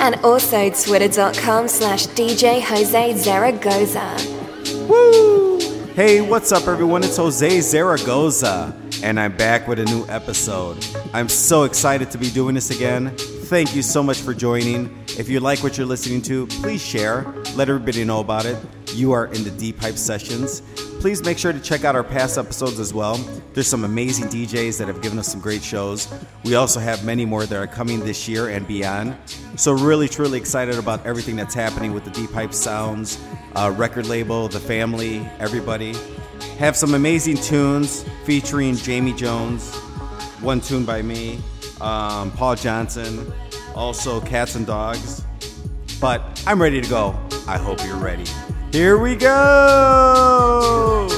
And also twitter.com slash DJ Jose Zaragoza. Woo! Hey, what's up, everyone? It's Jose Zaragoza, and I'm back with a new episode. I'm so excited to be doing this again. Thank you so much for joining. If you like what you're listening to, please share. Let everybody know about it. You are in the Deep Hype Sessions. Please make sure to check out our past episodes as well. There's some amazing DJs that have given us some great shows. We also have many more that are coming this year and beyond. So, really, truly excited about everything that's happening with the Deep Hype Sounds uh, record label, the family, everybody. Have some amazing tunes featuring Jamie Jones, one tune by me, um, Paul Johnson, also Cats and Dogs. But I'm ready to go. I hope you're ready. Here we go!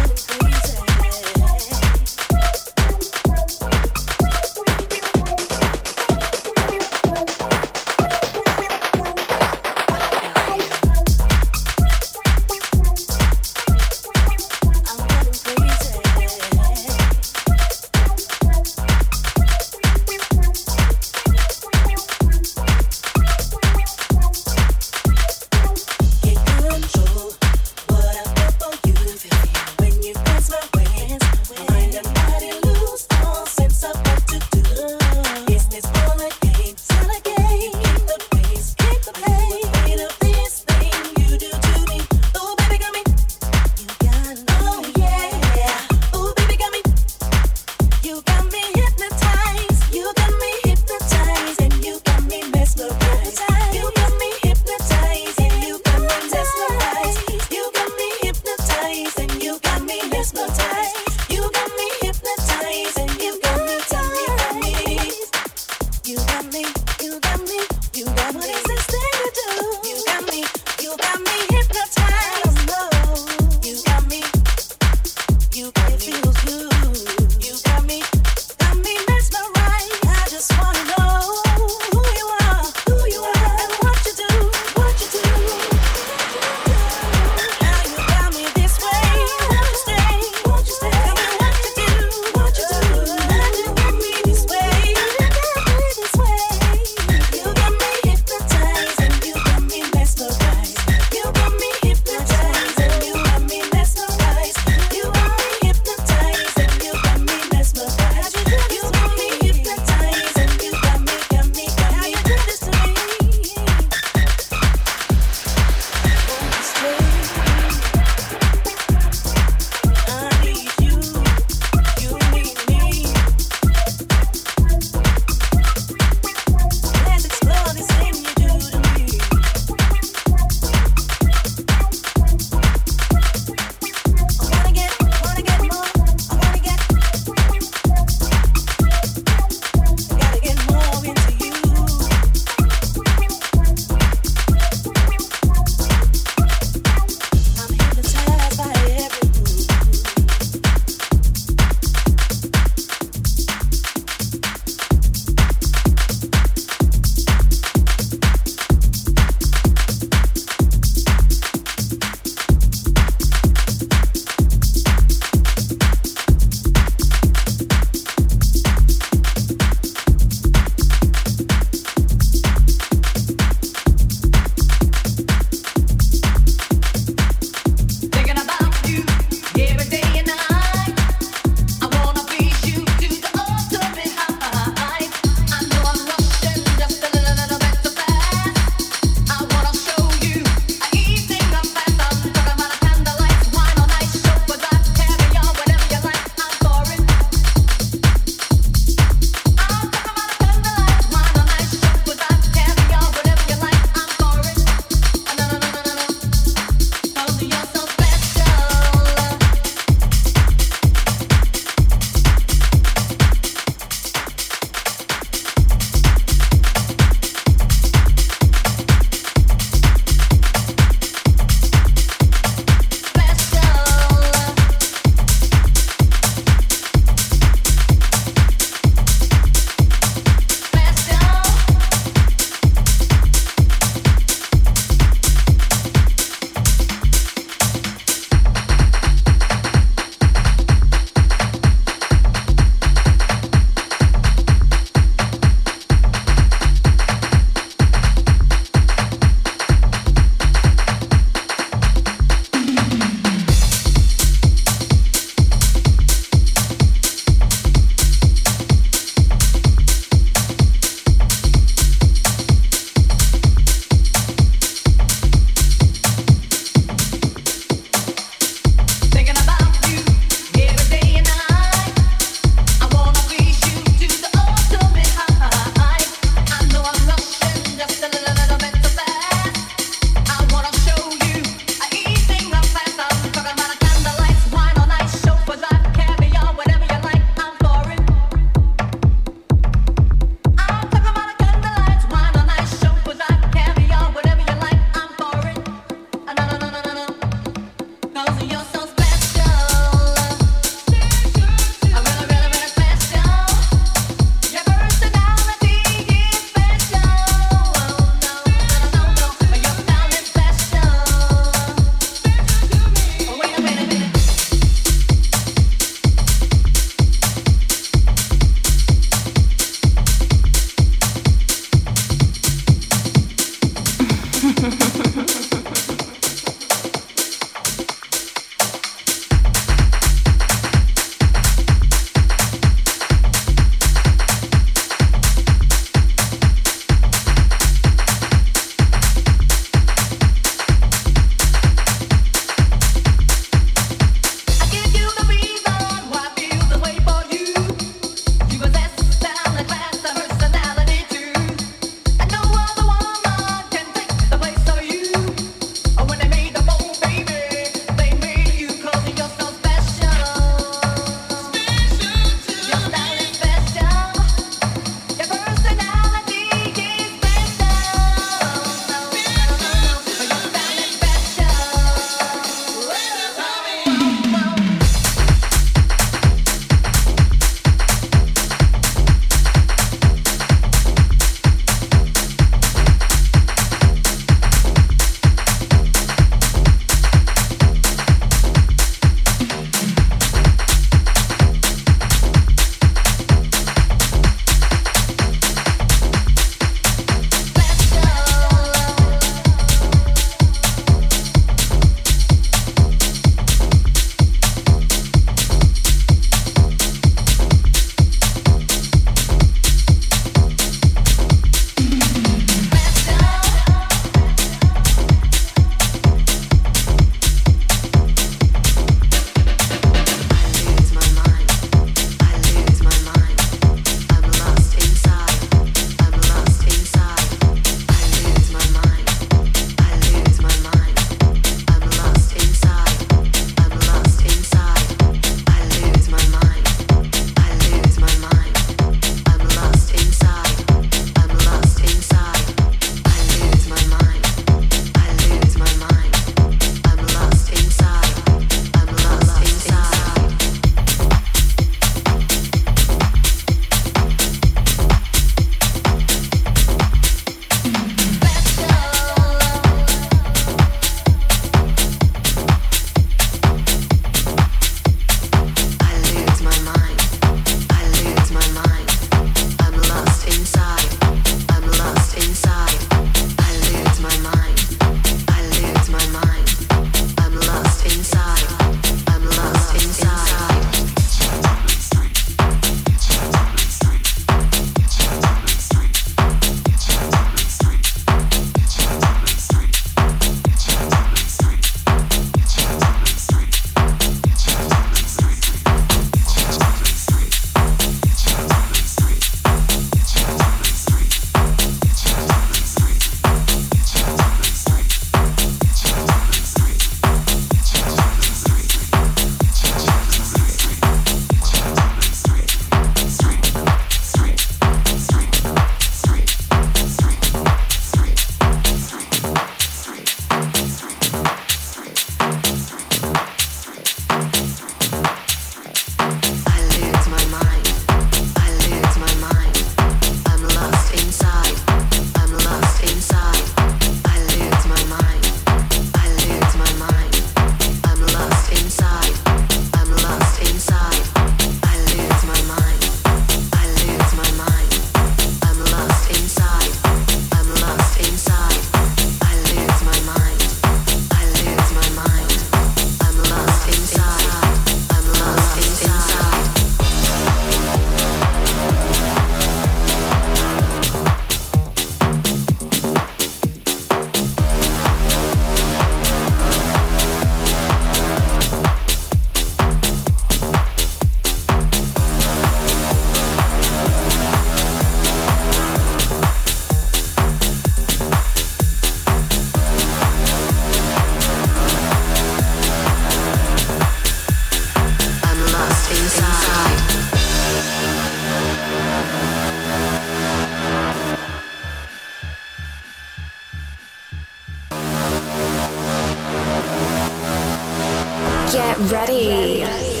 Get ready. Get ready.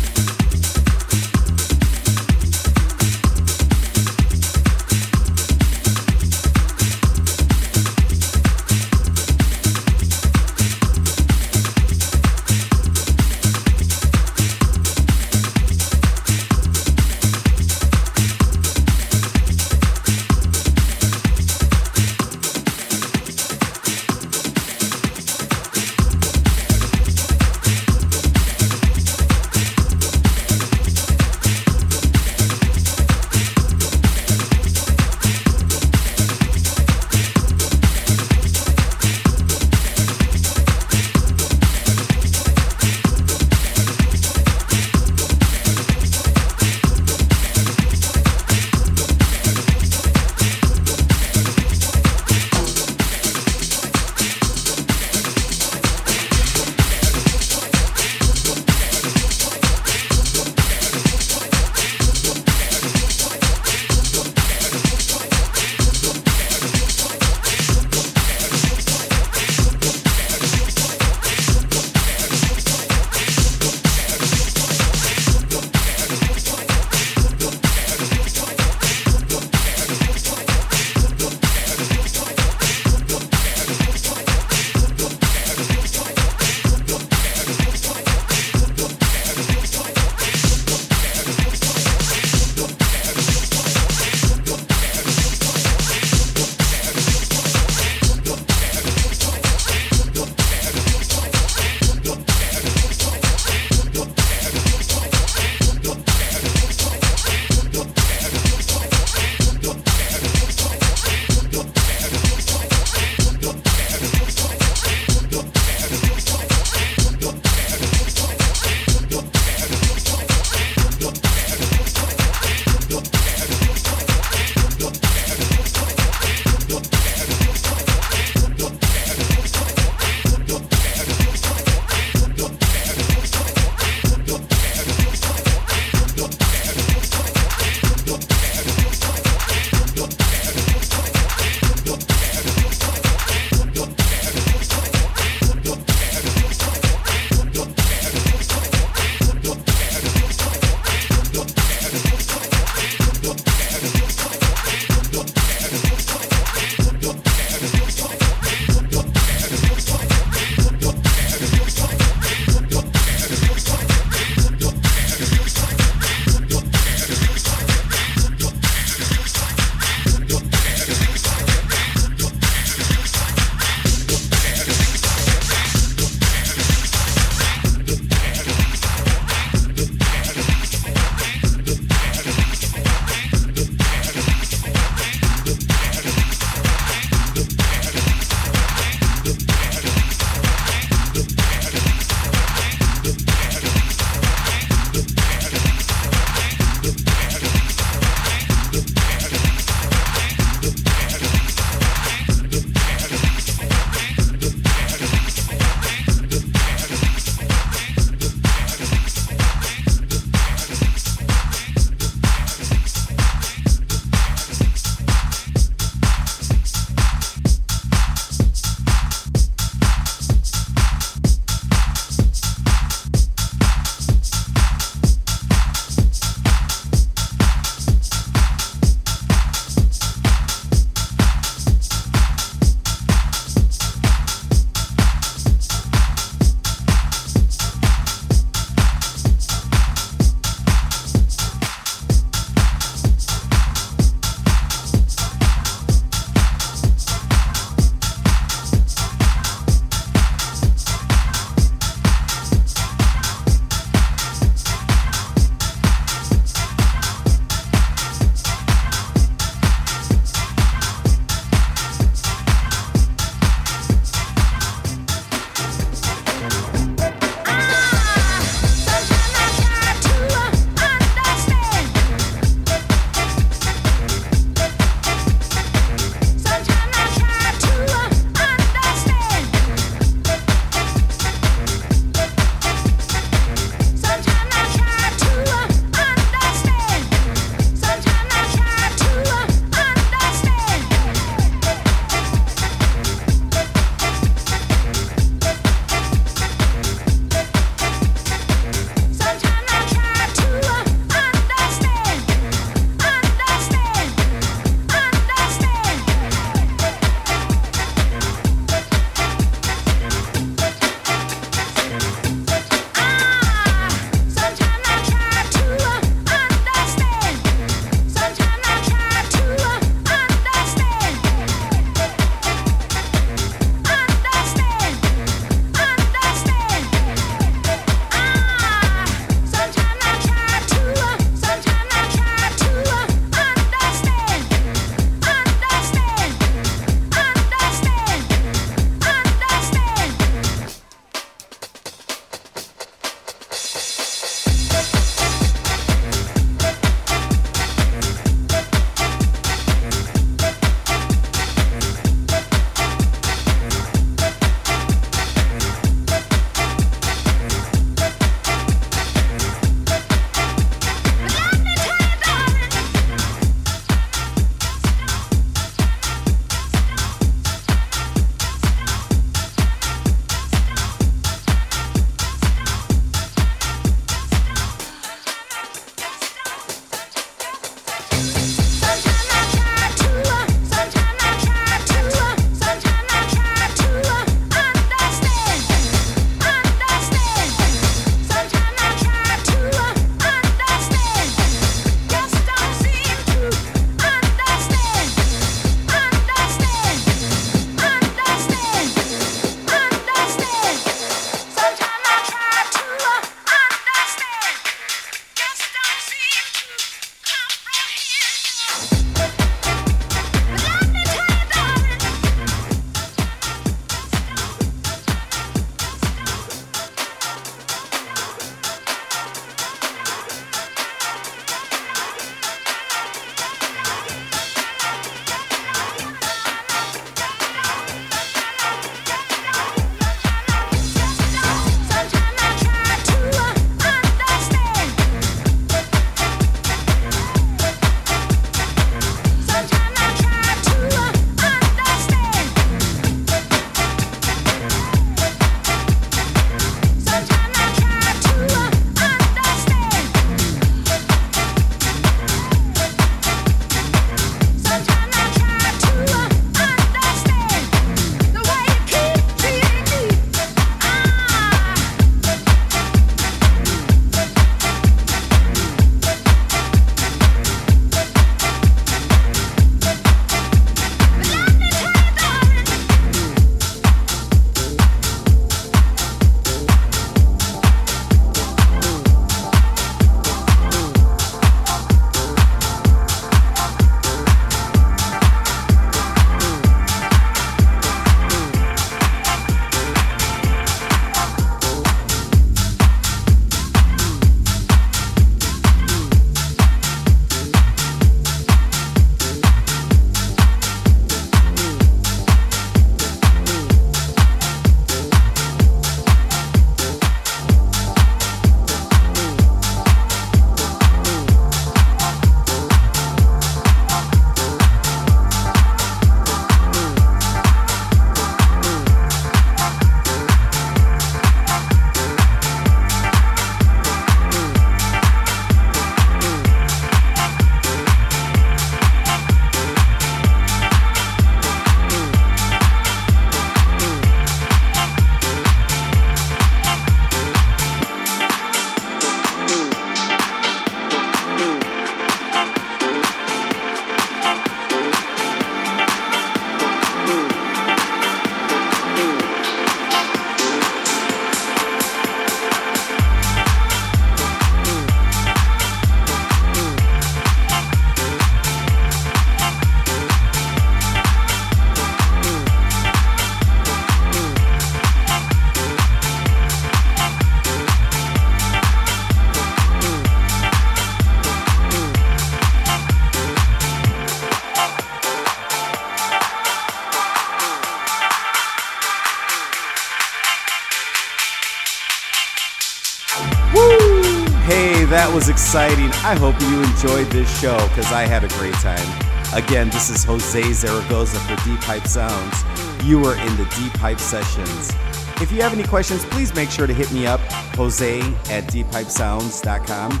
Was exciting. I hope you enjoyed this show because I had a great time. Again, this is Jose Zaragoza for Deep Hype Sounds. You are in the Deep Hype Sessions. If you have any questions, please make sure to hit me up, Jose at deephypesounds.com.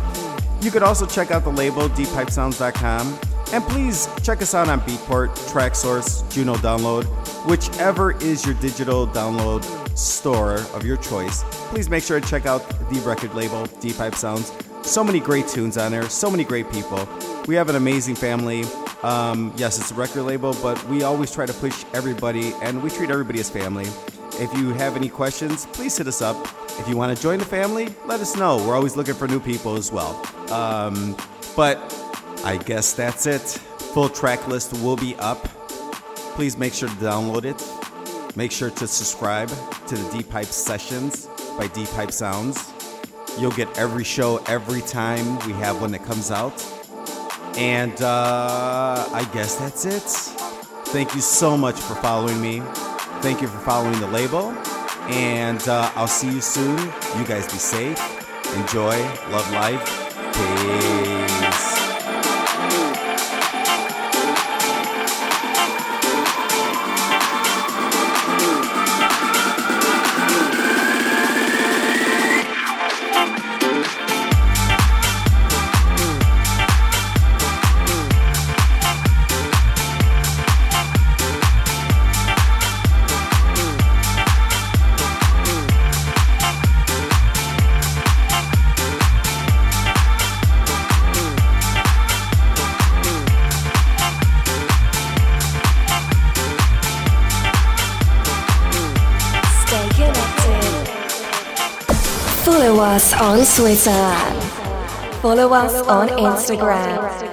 You could also check out the label, deephypesounds.com. And please check us out on Beatport, Traxsource, Juno Download, whichever is your digital download store of your choice. Please make sure to check out the record label, Deep Hype Sounds. So many great tunes on there, so many great people. We have an amazing family. Um, yes, it's a record label, but we always try to push everybody and we treat everybody as family. If you have any questions, please hit us up. If you want to join the family, let us know. We're always looking for new people as well. Um, but I guess that's it. Full track list will be up. Please make sure to download it. Make sure to subscribe to the Deep Hype Sessions by Deep Hype Sounds. You'll get every show every time we have one that comes out. And uh, I guess that's it. Thank you so much for following me. Thank you for following the label. And uh, I'll see you soon. You guys be safe. Enjoy. Love life. Peace. Twitter. Follow us on Instagram